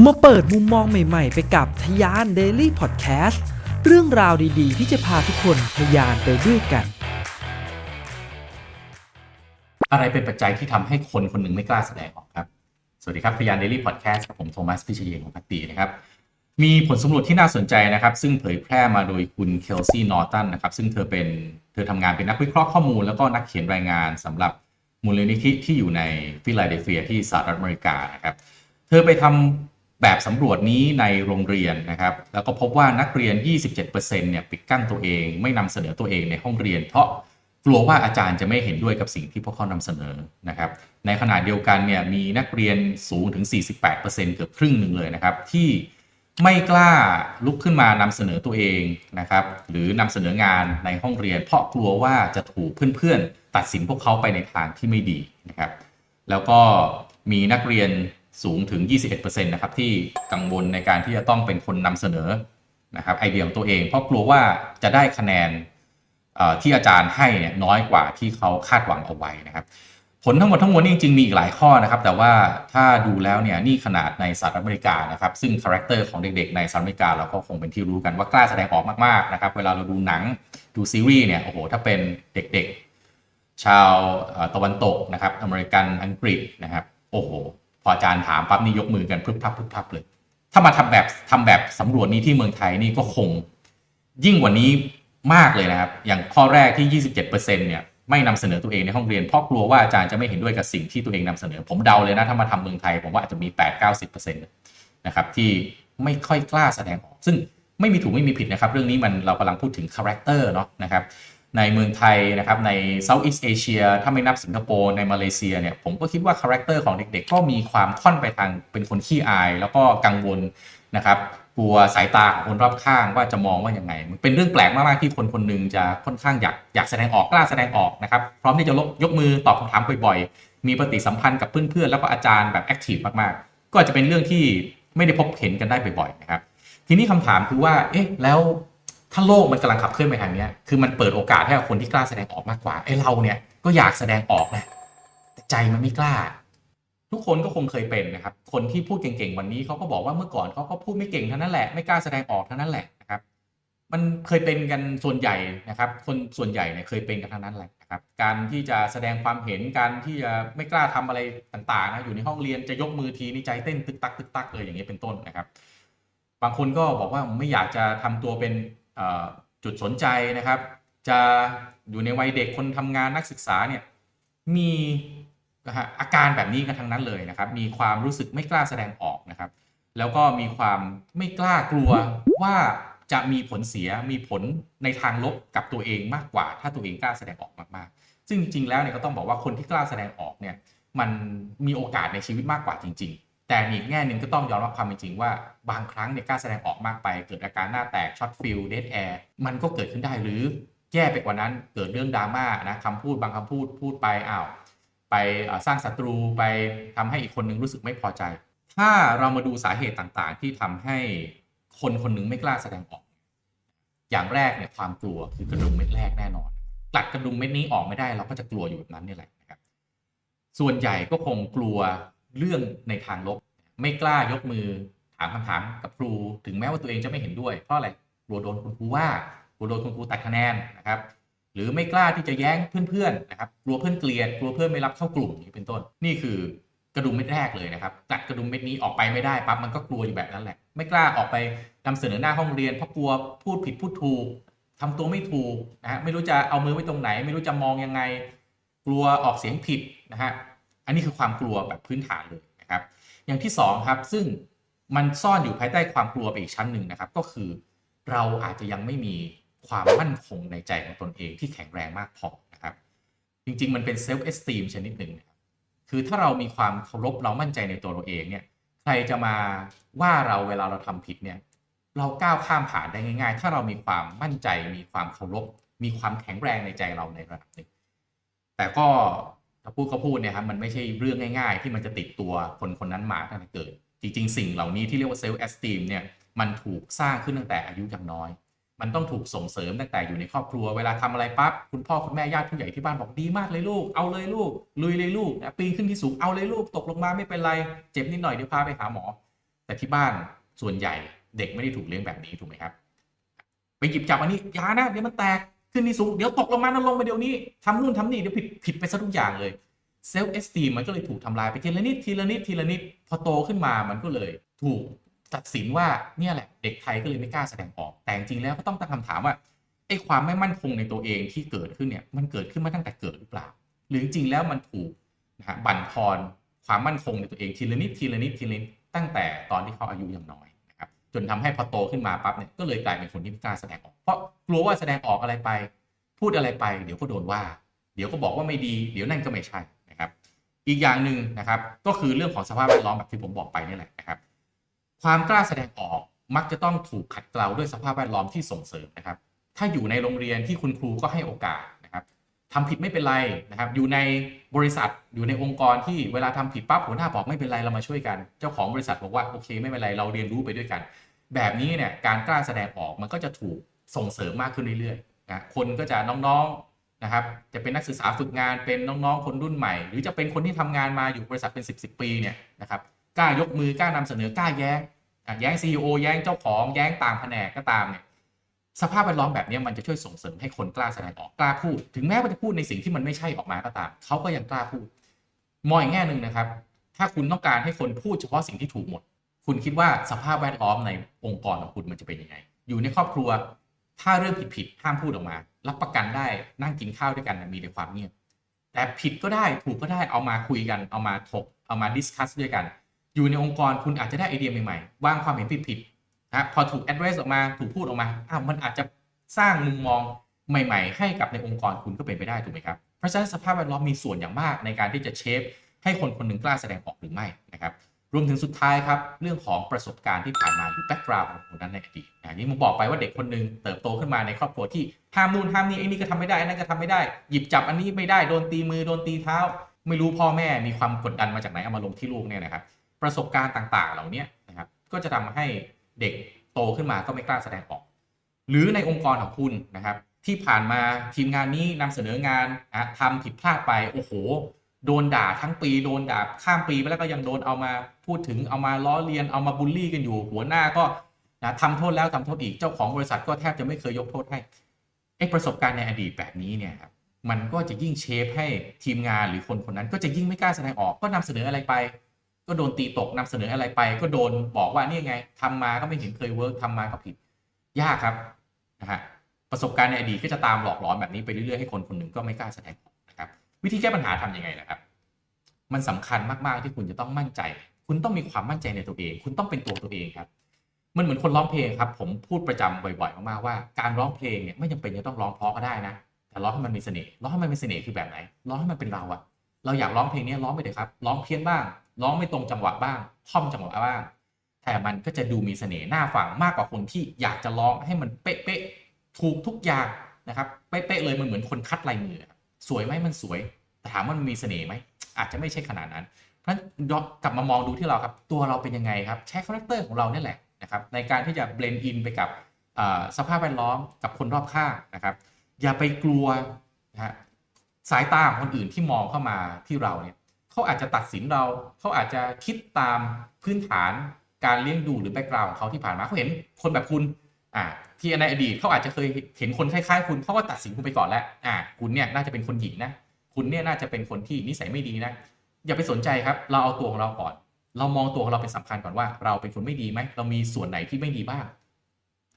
มาเปิดมุมมองใหม่ๆ ไปกับทยาน Daily Podcast เรื่องราวดีๆ ที่จะพาทุกคนทยานไปด้วยกัน อะไรเป็นปัจจัยที่ทำให้คนคนหนึ่งไม่กล้าแสดงออกครับ สวัสดีครับพยาน Daily Podcast กับผมโทมัสพิชเยของพักตีนะครับ มีผลสำรวจที่น่าสนใจนะครับ ซึ่งเผยแพร่มาโดยคุณเคลซี่นอร์ตันนะครับซึ่งเธอเป็นเธอทำงานเป็นนักวิเคราะห์ข้อมูล แล้วก็นักเขียนรายงานสำหรับมูลนิธิที่อยู่ในฟิลาเดลเฟียที่สหรัฐอเมริกานะครับเธอไปทำ แบบสำรวจนี้ในโรงเรียนนะครับ แล้วก็พบว่านักเรียน 27%เนี่ยปิดกั้นตัวเอง ไม่นำเสนอตัวเองในห้องเรียน เพราะกลัวว่าอาจารย์จะไม่เห็นด้วยกับสิ่งที่พวกเขานำเสนอนะครับ ในขณะเดียวกันเนี่ยมีนักเรียนสูงถึง 48%เกือบครึ่งหนึ่งเลยนะครับ ที่ไม่กล้าลุกขึ้นมานำเสนอตัวเองนะครับ หรือนำเสนองานในห้องเรียน เพราะกลัวว่าจะถูกเพื่อนๆ ตัดสินพวกเขาไปในทางที่ไม่ดีนะครับ แล้วก็มีนักเรียน สูงถึง 21%นะครับที่กังวลในการที่จะต้องเป็นคนนำเสนอนะครับไอเดียของตัวเอง เพราะกลัวว่าจะได้คะแนนที่อาจารย์ให้เนี่ยน้อยกว่าที่เขาคาดหวังเอาไว้นะครับ ผลทั้งหมดทั้งมวลนี่จริงมีอีกหลายข้อนะครับ แต่ว่าถ้าดูแล้วเนี่ยนี่ขนาดในสหรัฐอเมริกานะครับ ซึ่ง character ของเด็กๆในสหรัฐอเมริกาเราก็คงเป็นที่รู้กันว่ากล้าแสดงออกมากๆนะครับ เวลาเราดูหนังดูซีรีส์เนี่ยโอ้โหถ้าเป็นเด็กๆ ชาวตะวันตกนะครับอเมริกันอังกฤษนะครับโอ้โห พออาจารย์ถามปั๊บนี่ยกมือกันพึบพับพึบพับเลย ถ้ามาทำแบบทำแบบสำรวจนี้ที่เมืองไทยนี่ก็คงยิ่งกว่านี้มากเลยนะครับ อย่างข้อแรกที่ 27%เนี่ยไม่นำเสนอตัวเองในห้องเรียนเพราะกลัวว่าอาจารย์จะไม่เห็นด้วยกับสิ่งที่ตัวเองนำเสนอ ผมเดาเลยนะถ้ามาทำเมืองไทย ผมว่าอาจจะมี 8-90%นะครับที่ไม่ค่อยกล้าแสดงออกซึ่งไม่มีถูกไม่มีผิดนะครับ เรื่องนี้มันเรากำลังพูดถึง character เนาะนะครับ ในเมืองไทยนะครับใน Southeast Asia ถ้าไม่นับสิงคโปร์ในมาเลเซียเนี่ยผมก็คิดว่า character ของเด็กๆ ก็มีความค่อนไปทางเป็นคนขี้อาย แล้วก็กังวลนะครับกลัวสายตาของคนรอบข้างว่าจะมองว่ายังไง มันเป็นเรื่องแปลกมากๆที่คนคนหนึ่งจะค่อนข้างอยากอยากแสดงออกกล้าแสดงออกนะครับพร้อมที่จะยกมือตอบคำถามบ่อยๆ มีปฏิสัมพันธ์กับเพื่อนๆแล้วก็อาจารย์แบบ active มากๆ ก็จะเป็นเรื่องที่ไม่ได้พบเห็นกันได้บ่อยๆนะครับทีนี้คำถามคือว่าเอ๊ะแล้ว ถ้าโลกมันกำลังขับเคลื่อนไปทางนี้คือมันเปิดโอกาสให้กับคนที่กล้าแสดงออกมากกว่าไอ้เราเนี่ยก็อยากแสดงออกนะแต่ใจมันไม่กล้า ทุกคนก็คงเคยเป็นนะครับ คนที่พูดเก่งๆวันนี้เขาก็บอกว่าเมื่อก่อนเขาก็พูดไม่เก่งเท่านั้นแหละไม่กล้าแสดงออกเท่านั้นแหละนะครับ มันเคยเป็นกันส่วนใหญ่นะครับ คนส่วนใหญ่เนี่ยเคยเป็นกันทั้งนั้นแหละนะครับ การที่จะแสดงความเห็นการที่จะไม่กล้าทำอะไรต่างๆนะอยู่ในห้องเรียนจะยกมือทีนี่ใจเต้นตึกตักตึกตักเลยอย่างนี้เป็นต้นนะครับ บางคนก็บอกว่าไม่อยากจะทำตัวเป็น จุดสนใจนะครับ จะอยู่ในวัยเด็กคนทำงานนักศึกษาเนี่ยมีอาการแบบนี้กันทั้งนั้นเลยนะครับ มีความรู้สึกไม่กล้าแสดงออกนะครับ แล้วก็มีความไม่กล้ากลัวว่าจะมีผลเสียมีผลในทางลบกับตัวเองมากกว่า ถ้าตัวเองกล้าแสดงออกมากๆ ซึ่งจริงๆแล้วเนี่ยก็ต้องบอกว่าคนที่กล้าแสดงออกเนี่ยมันมีโอกาสในชีวิตมากกว่าจริง ๆ แต่อีกแง่หนึ่งก็ต้องยอมรับความเป็นจริงว่าบางครั้งเนี่ยกล้าแสดงออกมากไป เกิดอาการหน้าแตก shot feel dead air มันก็เกิดขึ้นได้หรือแย่ไปกว่านั้นเกิดเรื่องดราม่านะคำพูดบางคำพูดพูดไปอ้าวไปสร้างศัตรูไปทำให้อีกคนนึงรู้สึกไม่พอใจ ถ้าเรามาดูสาเหตุต่างๆ ที่ทำให้คนคนนึงไม่กล้าแสดงออก อย่างแรกเนี่ยความกลัวคือกระดุมเม็ดแรกแน่นอนกลัดกระดุมเม็ดนี้ออกไม่ได้เราก็จะกลัวอยู่แบบนั้นนี่แหละนะครับส่วนใหญ่ก็คงกลัว เรื่องในทางลบ ไม่กล้ายกมือถามคำถามกับครู ถึงแม้ว่าตัวเองจะไม่เห็นด้วยเพราะอะไรกลัวโดนคุณครูว่ากลัวโดนคุณครูตัดคะแนนนะครับ หรือไม่กล้าที่จะแย้งเพื่อนๆนะครับกลัวเพื่อนเกลียดกลัวเพื่อนไม่รับเข้ากลุ่มนี้เป็นต้น นี่คือกระดุมเม็ดแรกเลยนะครับตัดกระดุมเม็ดนี้ออกไปไม่ได้ปั๊บมันก็กลัวอยู่แบบนั้นแหละ ไม่กล้าออกไปนำเสนอหน้าห้องเรียนเพราะกลัวพูดผิดพูดถูกทำตัวไม่ถูกนะฮะไม่รู้จะเอามือไว้ตรงไหน ไม่รู้จะมองยังไง กลัวออกเสียงผิดนะฮะ อันนี้คือความกลัวแบบพื้นฐานเลยนะครับ อย่างที่2ครับซึ่งมันซ่อนอยู่ภายใต้ความกลัวไปอีกชั้นหนึ่งนะครับ ก็คือเราอาจจะยังไม่มีความมั่นคงในใจของตนเองที่แข็งแรงมากพอนะครับ จริงๆ มันเป็น self-esteem ชนิดหนึ่งนะครับคือถ้าเรามีความเคารพเรามั่นใจในตัวเราเองเนี่ยใครจะมาว่าเราเวลาเราทำผิดเนี่ยเราก้าวข้ามผ่านได้ง่าย ๆ ถ้าเรามีความมั่นใจ มีความเคารพ มีความแข็งแรงในใจเราในระดับหนึ่งแต่ก็ ถ้าพูดก็พูดเนี่ยครับมันไม่ใช่เรื่องง่ายๆ ที่มันจะติดตัวคนคนนั้นมาตั้งแต่เกิด จริง ๆ สิ่งเหล่านี้ที่เรียกว่า self-esteem เนี่ยมันถูกสร้างขึ้นตั้งแต่อายุยังน้อย มันต้องถูกส่งเสริมตั้งแต่อยู่ในครอบครัวเวลาทำอะไรปั๊บคุณพ่อคุณแม่ญาติผู้ใหญ่ที่บ้านบอกดีมากเลยลูก เอาเลยลูก ลุยเลยลูกปีนขึ้นที่สูงเอาเลยลูกตกลงมาไม่เป็นไรเจ็บนิดหน่อยเดี๋ยวพาไปหาหมอ แต่ที่บ้านส่วนใหญ่เด็กไม่ได้ถูกเลี้ยงแบบนี้ถูกไหมครับ ไปหยิบจับอันนี้ยานะเดี๋ยวมันแตก ขึ้นนี่สูงเดี๋ยวตกลงมานั่นลงไปเดี๋ยวนี้ทำนู่นทำนี่เดี๋ยวผิดผิดไปซะทุกอย่างเลย self-esteem มันก็เลยถูกทำลายไปทีละนิดทีละนิดทีละนิดพอโตขึ้นมามันก็เลยถูกตัดสินว่าเนี่ยแหละเด็กไทยก็เลยไม่กล้าแสดงออก แต่จริงแล้วก็ต้องตั้งคำถามว่าไอ้ความไม่มั่นคงในตัวเองที่เกิดขึ้นเนี่ยมันเกิดขึ้นมาตั้งแต่เกิดหรือเปล่า หรือจริงแล้วมันถูกนะฮะบั่นทอนความมั่นคงในตัวเองทีละนิดทีละนิดทีละนิดตั้งแต่ตอนที่เขาอายุยังน้อย จนทำให้พอโตขึ้นมาปั๊บเนี่ยก็เลยกลายเป็นคนที่ไม่กล้าแสดงออก เพราะกลัวว่าแสดงออกอะไรไป พูดอะไรไป เดี๋ยวก็โดนว่า เดี๋ยวก็บอกว่าไม่ดี เดี๋ยวนั่นก็ไม่ใช่นะครับ อีกอย่างหนึ่งนะครับ ก็คือเรื่องของสภาพแวดล้อมแบบที่ผมบอกไปนี่แหละนะครับ ความกล้าแสดงออกมักจะต้องถูกขัดเกลาด้วยสภาพแวดล้อมที่ส่งเสริมนะครับ ถ้าอยู่ในโรงเรียนที่คุณครูก็ให้โอกาส ทำผิดไม่เป็นไรนะครับ อยู่ในบริษัทอยู่ในองค์กรที่เวลาทำผิดปั๊บหัวหน้าบอกไม่เป็นไรเรามาช่วยกัน เจ้าของบริษัทบอกว่าโอเค ไม่เป็นไรเราเรียนรู้ไปด้วยกัน แบบนี้เนี่ยการกล้าแสดงออกมันก็จะถูกส่งเสริมมากขึ้นเรื่อยๆนะคนก็จะน้องๆนะครับ จะเป็นนักศึกษาฝึกงานเป็นน้องๆ คนรุ่นใหม่ หรือจะเป็นคนที่ทำงานมาอยู่บริษัทเป็น 10บสปีเนี่ยนะครับกล้ายกมือกล้านำเสนอกล้าแย้งแย้ง CEO แย้งเจ้าของแย้งต่างแผนกก็ตามเนี่ย สภาพแวดล้อมแบบนี้มันจะช่วยส่งเสริมให้คนกล้าแสดงออกกล้าพูด ถึงแม้ว่าจะพูดในสิ่งที่มันไม่ใช่ออกมาก็ตามเขาก็ยังกล้าพูด มองอีกแง่หนึ่งนะครับ ถ้าคุณต้องการให้คนพูดเฉพาะสิ่งที่ถูกหมด คุณคิดว่าสภาพแวดล้อมในองค์กรของคุณมันจะเป็นยังไง อยู่ในครอบครัว ถ้าเรื่องผิดๆห้ามพูดออกมา รับประกันได้นั่งกินข้าวด้วยกันมีแต่ความเงียบแต่ผิดก็ได้ถูกก็ได้เอามาคุยกันเอามาถกเอามา discuss ด้วยกัน อยู่ในองค์กรคุณอาจจะได้ไอเดียใหม่ๆบางความเห็นผิดๆ นะพอถูก address ออกมาถูกพูดออกมาอ้าวมันอาจจะสร้างมุมมองใหม่ ๆ ให้กับในองค์กรคุณก็เป็นไปได้ถูกไหมครับเพราะฉะนั้นสภาพแวดล้อมมีส่วนอย่างมากในการที่จะ shape ให้คนคนหนึ่งกล้าแสดงออกหรือไม่นะครับรวมถึงสุดท้ายครับ เรื่องของประสบการณ์ที่ผ่านมาหรือ background ของคนนั้นในอดีตอย่างนี้ผมบอกไปว่าเด็กคนหนึ่งเติบโตขึ้นมาในครอบครัวที่ห้ามนู่นห้ามนี่ไอ้นี่ก็ทำไม่ได้ไอ้นั่นก็ทำไม่ได้ หยิบจับอันนี้ไม่ได้โดนตีมือโดนตีเท้า ไม่รู้พ่อแม่มีความกดดันมาจากไหนเอามาลงที่ลูกเนี่ยนะครับ ประสบการณ์ต่างๆ เหล่านี้นะครับก็จะทำให้ เด็กโตขึ้นมาก็ไม่กล้าแสดงออก หรือในองค์กรของคุณนะครับ ที่ผ่านมาทีมงานนี้นำเสนองานนะทำผิดพลาดไปโอ้โห โดนด่าทั้งปีโดนด่าข้ามปีไปแล้วก็ยังโดนเอามาพูดถึงเอามาล้อเลียนเอามาบูลลี่กันอยู่ หัวหน้าก็นะทำโทษแล้วทำโทษอีกเจ้าของบริษัทก็แทบจะไม่เคยยกโทษให้ไอ้ประสบการณ์ในอดีตแบบนี้เนี่ยครับมันก็จะยิ่งเชฟให้ทีมงานหรือคนคนนั้นก็จะยิ่งไม่กล้าแสดงออกก็นำเสนออะไรไป ก็โดนตีตกนำเสนออะไรไป ก็โดนบอกว่านี่ไงทำมาก็ไม่เห็นเคยเวิร์กทำมาก็ผิด ยากครับนะฮะประสบการณ์ในอดีตก็จะตามหลอกหลอนแบบนี้ไปเรื่อยๆให้คนคนหนึ่งก็ไม่กล้าแสดงออกนะครับ วิธีแก้ปัญหาทํำยังไงนะครับ มันสำคัญมากๆที่คุณจะต้องมั่นใจ คุณต้องมีความมั่นใจในตัวเอง คุณต้องเป็นตัวตัวเองครับมันเหมือนคนร้องเพลงครับ ผมพูดประจำบ่อยๆมากๆว่าการร้องเพลงเนี่ยไม่จำเป็นจะต้องร้องเพราะก็ได้นะแต่ร้องให้มันมีเสน่ห์ร้องให้มันมีเสน่ห์คือแบบไหนร้องให้มันเป็นเราอะเราอยากร้องเพลงนี้ร้องไปเลยครับร้องเพี้ยนบ้างร้องไม่ตรงจังหวะบ้างค่อมจังหวะบ้าง แต่มันก็จะดูมีเสน่ห์น่าฟังมากกว่าคนที่อยากจะร้องให้มันเป๊ะๆถูกทุกอย่างนะครับเป๊ะๆเลยมันเหมือนคนคัดลายมือ สวยไหมมันสวย แต่ถามว่ามันมีเสน่ห์ไหมอาจจะไม่ใช่ขนาดนั้น เพราะฉะนั้นกลับมามองดูที่เราครับตัวเราเป็นยังไงครับใช้ character ของเราเนี่ยแหละนะครับในการที่จะ blend in ไปกับสภาพแวดล้อมกับคนรอบข้างนะครับอย่าไปกลัวนะฮะสายตาของคนอื่นที่มองเข้ามาที่เราเนี่ย เขาอาจจะตัดสินเราเขาอาจจะคิดตามพื้นฐานการเลี้ยงดูหรือ background ของเขาที่ผ่านมาเขาเห็นคนแบบคุณอ่าที่ในอดีตเขาอาจจะเคยเห็นคนคล้ายๆ คุณเขาก็ตัดสินคุณไปก่อนแล้วอ่าคุณเนี่ยน่าจะเป็นคนหญิงนะคุณเนี่ยน่าจะเป็นคนที่นิสัยไม่ดีนะอย่าไปสนใจครับ เราเอาตัวของเราก่อน เรามองตัวของเราเป็นสำคัญก่อนว่า เราเป็นคนไม่ดีไหมเรามีส่วนไหนที่ไม่ดีบ้าง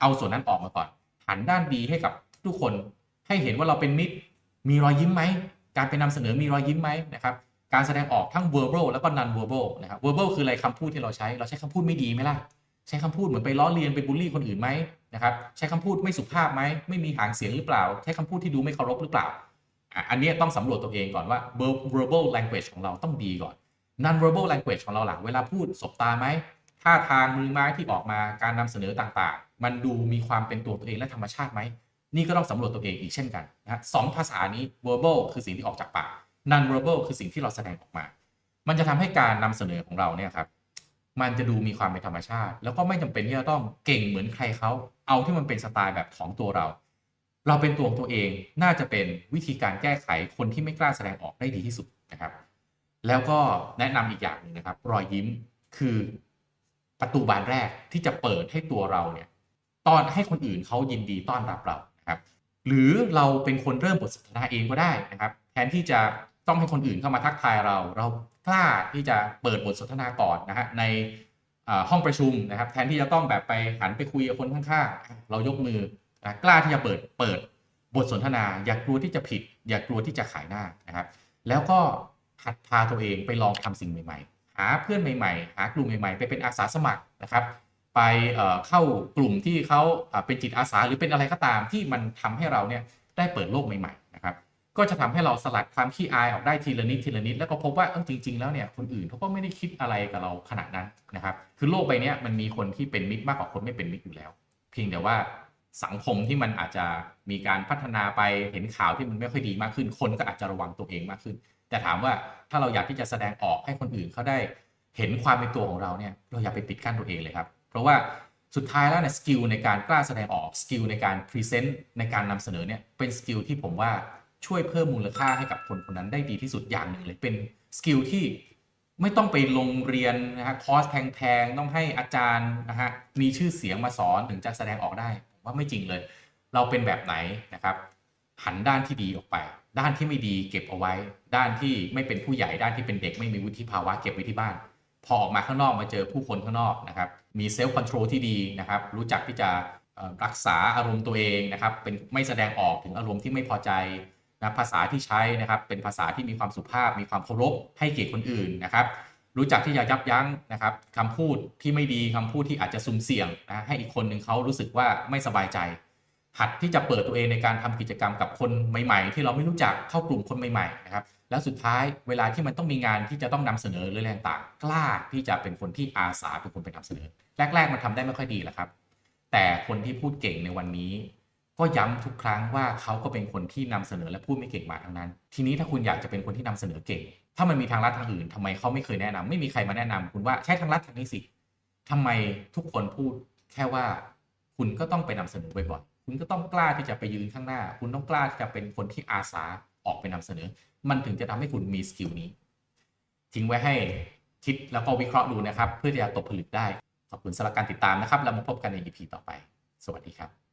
เอาส่วนนั้นออกมาก่อน หันด้านดีให้กับทุกคนให้เห็นว่าเราเป็นมิตร มีรอยยิ้มไหมการเป็นนำเสนอมีรอยยิ้มไหมนะครับ การแสดงออกทั้ง verbal แล้วก็ non verbal นะครับ verbal คืออะไรคำพูดที่เราใช้ เราใช้คำพูดไม่ดีไหมล่ะ ใช้คำพูดเหมือนไปล้อเลียนไปบูลลี่คนอื่นไหมนะครับ ใช้คำพูดไม่สุภาพไหม ไม่มีหางเสียงหรือเปล่า ใช้คำพูดที่ดูไม่เคารพหรือเปล่า อันนี้ต้องสำรวจตัวเองก่อนว่า verbal language ของเราต้องดีก่อน non verbal language ของเราหลังเวลาพูดสบตาไหมท่าทางมือไม้ที่ออกมาการนำเสนอต่างๆ มันดูมีความเป็นตัวตัวเองและธรรมชาติไหมนี่ก็ต้องสำรวจตัวเองอีกเช่นกันนะสองภาษานี้ verbal คือสิ่งที่ออกจากปาก non verbal คือสิ่งที่เราแสดงออกมา มันจะทำให้การนำเสนอของเราเนี่ยครับ มันจะดูมีความเป็นธรรมชาติ แล้วก็ไม่จำเป็นที่จะต้องเก่งเหมือนใครเขา เอาที่มันเป็นสไตล์แบบของตัวเรา เราเป็นตัวของตัวเองน่าจะเป็นวิธีการแก้ไขคนที่ไม่กล้าแสดงออกได้ดีที่สุดนะครับ แล้วก็แนะนำอีกอย่างหนึ่งนะครับ รอยยิ้มคือประตูบานแรกที่จะเปิดให้ตัวเราเนี่ยตอนให้คนอื่นเขายินดีต้อนรับเรานะครับ หรือเราเป็นคนเริ่มบทสนทนาเองก็ได้นะครับ แทนที่จะ ต้องให้คนอื่นเข้ามาทักทายเรา เรากล้าที่จะเปิดบทสนทนาก่อนนะฮะในห้องประชุมนะครับ แทนที่จะต้องแบบไปหันไปคุยกับคนข้างๆเรายกมือนะกล้าที่จะเปิดเปิดบทสนทนา อย่ากลัวที่จะผิด อย่ากลัวที่จะขายหน้านะครับ แล้วก็หัดพาตัวเองไปลองทำสิ่งใหม่ๆ หาเพื่อนใหม่ๆ หากลุ่มใหม่ๆ ไปเป็นอาสาสมัครนะครับ ไปเข้ากลุ่มที่เขาเป็นจิตอาสาหรือเป็นอะไรก็ตามที่มันทำให้เราเนี่ยได้เปิดโลกใหม่ ๆ นะครับ ก็จะทำให้เราสลัดความขี้อายออกได้ทีละนิดทีละนิด แล้วก็พบว่าเออจริง ๆ แล้วเนี่ยคนอื่นเขาก็ไม่ได้คิดอะไรกับเราขนาดนั้นนะครับ คือโลกใบนี้มันมีคนที่เป็นมิตรมากกว่าคนไม่เป็นมิตรอยู่แล้ว เพียงแต่ว่าสังคมที่มันอาจจะมีการพัฒนาไปเห็นข่าวที่มันไม่ค่อยดีมากขึ้น คนก็อาจจะระวังตัวเองมากขึ้น แต่ถามว่าถ้าเราอยากที่จะแสดงออกให้คนอื่นเขาได้เห็นความเป็นตัวของเราเนี่ยเราอย่าไปปิดกั้นตัวเองเลยครับ เพราะว่าสุดท้ายแล้วเนี่ย skill ในการกล้าแสดงออก skill ในการ present ในการนำเสนอเนี่ยเป็น skill ที่ผมว่า ช่วยเพิ่มมูลค่าให้กับคนคนนั้นได้ดีที่สุดอย่างหนึ่งเลยเป็น skill ที่ไม่ต้องไปลงเรียนนะฮะคอร์สแพงๆต้องให้อาจารย์นะฮะมีชื่อเสียงมาสอนถึงจะแสดงออกได้ว่าไม่จริงเลย เราเป็นแบบไหนนะครับ หันด้านที่ดีออกไป ด้านที่ไม่ดีเก็บเอาไว้ ด้านที่ไม่เป็นผู้ใหญ่ด้านที่เป็นเด็กไม่มีวุฒิภาวะเก็บไว้ที่บ้าน พอออกมาข้างนอกมาเจอผู้คนข้างนอกนะครับมี self-control ที่ดีนะครับรู้จักที่จะรักษาอารมณ์ตัวเองนะครับเป็นไม่แสดงออกถึงอารมณ์ที่ไม่พอใจ นะภาษาที่ใช้นะครับเป็นภาษาที่มีความสุภาพ มีความเคารพให้เกียรติคนอื่นนะครับ รู้จักที่จะยับยั้งนะครับคำพูดที่ไม่ดีคำพูดที่อาจจะสุ่มเสี่ยงนะให้อีกคนหนึ่งเขารู้สึกว่าไม่สบายใจ หัดที่จะเปิดตัวเองในการทำกิจกรรมกับคนใหม่ ๆ ที่เราไม่รู้จักเข้ากลุ่มคนใหม่ๆนะครับแล้วสุดท้ายเวลาที่มันต้องมีงานที่จะต้องนำเสนอหรืออะไรต่างกล้าที่จะเป็นคนที่อาสาเป็นคนไปนำเสนอ แรก ๆ มันทำได้ไม่ค่อยดีแหละครับ แต่คนที่พูดเก่งในวันนี้ ก็ย้ำทุกครั้งว่าเขาก็เป็นคนที่นำเสนอและพูดไม่เก่งมาทั้งนั้น ทีนี้ถ้าคุณอยากจะเป็นคนที่นำเสนอเก่ง ถ้ามันมีทางลัดทางอื่นทำไมเขาไม่เคยแนะนำไม่มีใครมาแนะนำคุณว่าใช้ทางลัดทางนี้สิทำไมทุกคนพูดแค่ว่า คุณก็ต้องไปนำเสนอบ่อยๆคุณก็ต้องกล้าที่จะไปยืนข้างหน้า คุณต้องกล้าที่จะเป็นคนที่อาสาออกไปนำเสนอ มันถึงจะทำให้คุณมี skill นี้ทิ้งไว้ให้คิดแล้วก็วิเคราะห์ดูนะครับ เพื่อที่จะตกผลึกได้ขอบคุณสำหรับการติดตามนะครับ แล้วมาพบกันใน EP ต่อไป สวัสดีครับ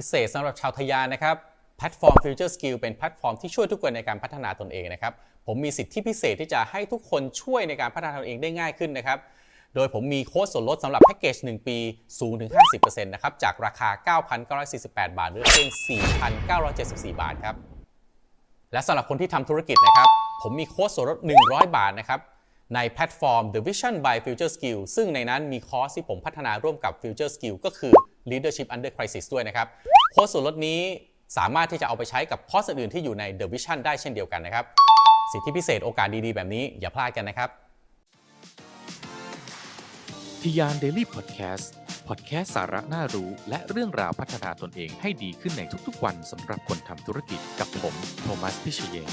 พิเศษสำหรับชาวทะยานนะครับแพลตฟอร์ม Future Skill เป็นแพลตฟอร์มที่ช่วยทุกคนในการพัฒนาตนเองนะครับ ผมมีสิทธิพิเศษที่จะให้ทุกคนช่วยในการพัฒนาตนเองได้ง่ายขึ้นนะครับ โดยผมมีโค้ดส่วนลดสำหรับแพ็กเกจ 1 ปีสูงถึง 50%นะครับ จากราคา 9,948 บาท หรือเพียง4,974 บาทครับ และสำหรับคนที่ทำธุรกิจนะครับ ผมมีโค้ดส่วนลด 100 บาทนะครับในแพลตฟอร์ม The Vision by Future Skill ซึ่งในนั้นมีคอร์สที่ผมพัฒนาร่วมกับ Future Skill ก็คือ Leadership Under Crisis ด้วยนะครับโค้ดส่วนลดนี้สามารถที่จะเอาไปใช้กับคอร์สอื่นๆที่อยู่ใน The Vision ได้เช่นเดียวกันนะครับ สิทธิพิเศษโอกาสดีๆ แบบนี้อย่าพลาดกันนะครับทิยานเดลี่พอดแคสต์พอดแคสต์สาระน่ารู้ และเรื่องราวพัฒนาตนเองให้ดีขึ้นในทุกๆวันสำหรับคนทำธุรกิจกับผม โทมัส พิเชยง